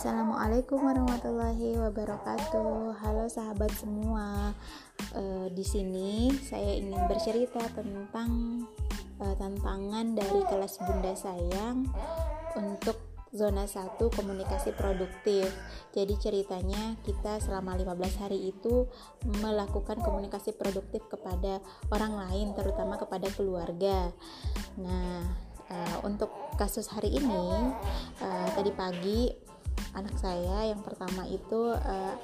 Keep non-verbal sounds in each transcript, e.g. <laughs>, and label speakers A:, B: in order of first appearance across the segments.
A: Assalamualaikum warahmatullahi wabarakatuh. Halo sahabat semua. E, di sini saya ingin bercerita tentang e, tantangan dari kelas Bunda Sayang untuk zona 1 komunikasi produktif. Jadi ceritanya kita selama 15 hari itu melakukan komunikasi produktif kepada orang lain terutama kepada keluarga. Nah, uh, untuk kasus hari ini uh, tadi pagi anak saya yang pertama itu uh,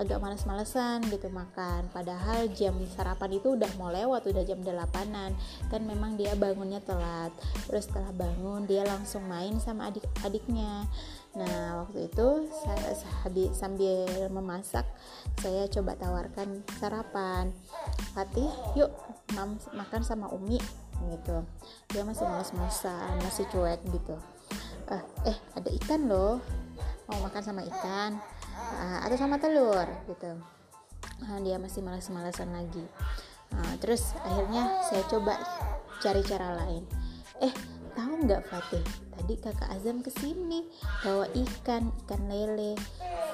A: agak males-malesan gitu makan. Padahal jam sarapan itu udah mau lewat udah jam delapanan. Kan memang dia bangunnya telat. Terus setelah bangun dia langsung main sama adik-adiknya nah waktu itu saya sambil memasak saya coba tawarkan sarapan. Fatih yuk mam makan sama Umi gitu. Dia masih males-malesan masih cuek gitu. Uh, eh ada ikan loh mau makan sama ikan uh, atau sama telur gitu. Uh, dia masih malas-malasan lagi. Uh, terus akhirnya saya coba cari cara lain. Eh tahu nggak Fatih? Tadi kakak Azam ke sini bawa ikan ikan lele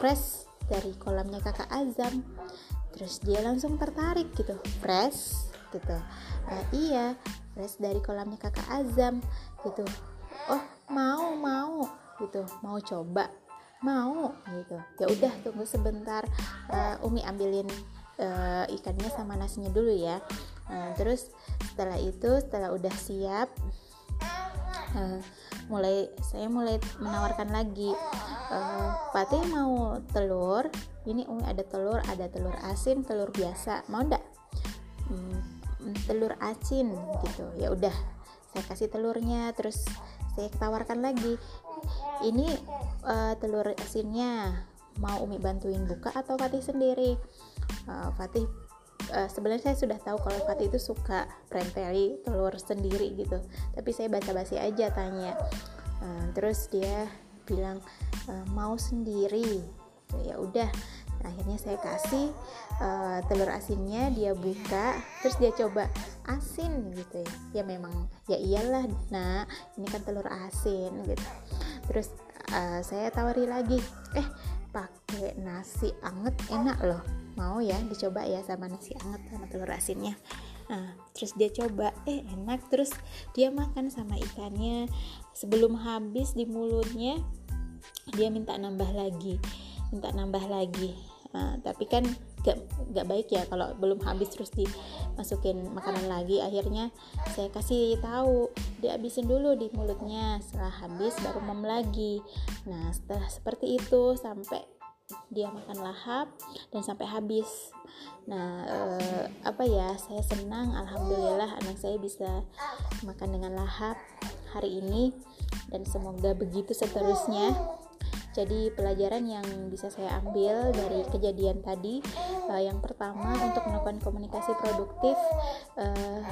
A: fresh dari kolamnya kakak Azam. Terus dia langsung tertarik gitu fresh gitu. Uh, iya fresh dari kolamnya kakak Azam gitu. Oh mau mau gitu. Mau coba mau gitu. Ya udah tunggu sebentar uh, Umi ambilin uh, ikannya sama nasinya dulu ya. Uh, terus setelah itu setelah udah siap uh, mulai saya mulai menawarkan lagi uh, Fatih mau telur ini Umi ada telur ada telur asin telur biasa mau ndak? Hmm, telur asin gitu. Ya udah saya kasih telurnya terus saya tawarkan lagi ini uh, telur asinnya mau Umi bantuin buka atau Fatih sendiri? Uh, Fatih uh, sebenarnya saya sudah tahu kalau Fatih itu suka prempeli telur sendiri gitu. Tapi saya basa-basi aja tanya. Uh, terus dia bilang uh, mau sendiri. Ya udah akhirnya saya kasih uh, telur asinnya dia buka terus dia coba asin gitu ya. Ya memang ya iyalah nah ini kan telur asin gitu terus uh, saya tawari lagi eh pakai nasi anget enak loh. Mau ya dicoba ya sama nasi anget sama telur asinnya. Nah terus dia coba eh enak. Terus dia makan sama ikannya. Sebelum habis di mulutnya dia minta nambah lagi minta nambah lagi. Nah, tapi kan gak, gak baik ya kalau belum habis terus dimasukin makanan lagi akhirnya saya kasih tahu dihabisin dulu di mulutnya setelah habis baru mem lagi. Nah setelah seperti itu sampai dia makan lahap dan sampai habis. Nah eh, apa ya saya senang alhamdulillah anak saya bisa makan dengan lahap hari ini dan semoga begitu seterusnya jadi pelajaran yang bisa saya ambil dari kejadian tadi uh, yang pertama untuk melakukan komunikasi produktif uh,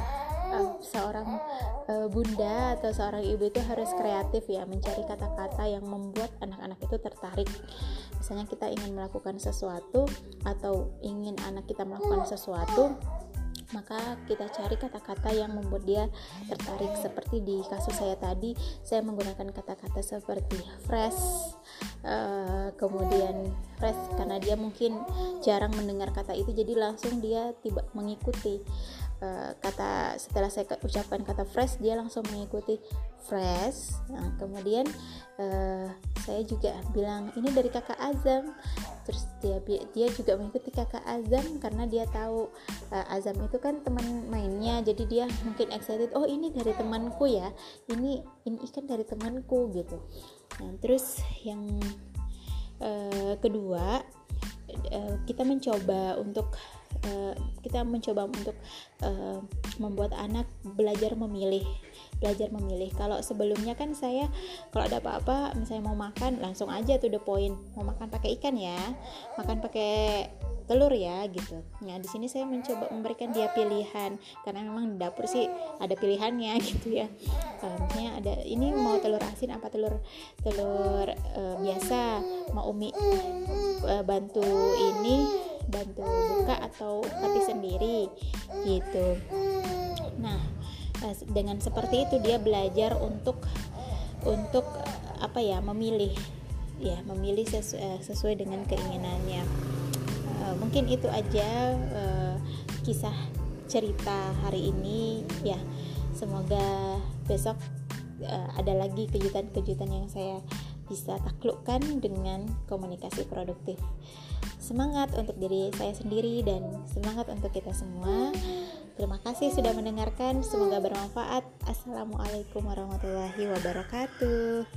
A: uh, seorang uh, bunda atau seorang ibu itu harus kreatif ya mencari kata-kata yang membuat anak-anak itu tertarik. Misalnya kita ingin melakukan sesuatu atau ingin anak kita melakukan sesuatu maka kita cari kata-kata yang membuat dia tertarik. Seperti di kasus saya tadi saya menggunakan kata-kata seperti fresh uh, kemudian fresh karena dia mungkin jarang mendengar kata itu jadi langsung dia tiba mengikuti uh, kata setelah saya ucapkan kata fresh dia langsung mengikuti fresh. Nah, kemudian uh, saya juga bilang ini dari kakak Azam terus dia dia juga mengikuti kakak Azam karena dia tahu uh, Azam itu kan teman mainnya. Jadi dia mungkin excited oh ini dari temanku ya. Ini ini ikan dari temanku gitu. Nah terus yang uh, kedua uh, kita mencoba untuk uh, kita mencoba untuk uh, membuat anak belajar memilih belajar memilih kalau sebelumnya kan saya kalau ada apa-apa misalnya mau makan langsung aja tuh the point mau makan pakai ikan ya makan pakai telur ya gitu. Nah di sini saya mencoba memberikan dia pilihan karena memang di dapur sih ada pilihannya <laughs> gitu ya. Misalnya ada ini mau telur asin apa telur telur uh, biasa mau umi uh, bantu ini bantu buka atau mati sendiri gitu. Nah Eh, dengan seperti itu dia belajar untuk untuk apa ya memilih ya memilih sesu uh, sesuai dengan keinginannya uh, mungkin itu aja uh, kisah cerita hari ini ya semoga besok uh, ada lagi kejutan-kejutan yang saya bisa taklukkan dengan komunikasi produktif. Semangat untuk diri saya sendiri dan semangat untuk kita semua. Terima kasih sudah mendengarkan, semoga bermanfaat. Assalamualaikum warahmatullahi wabarakatuh.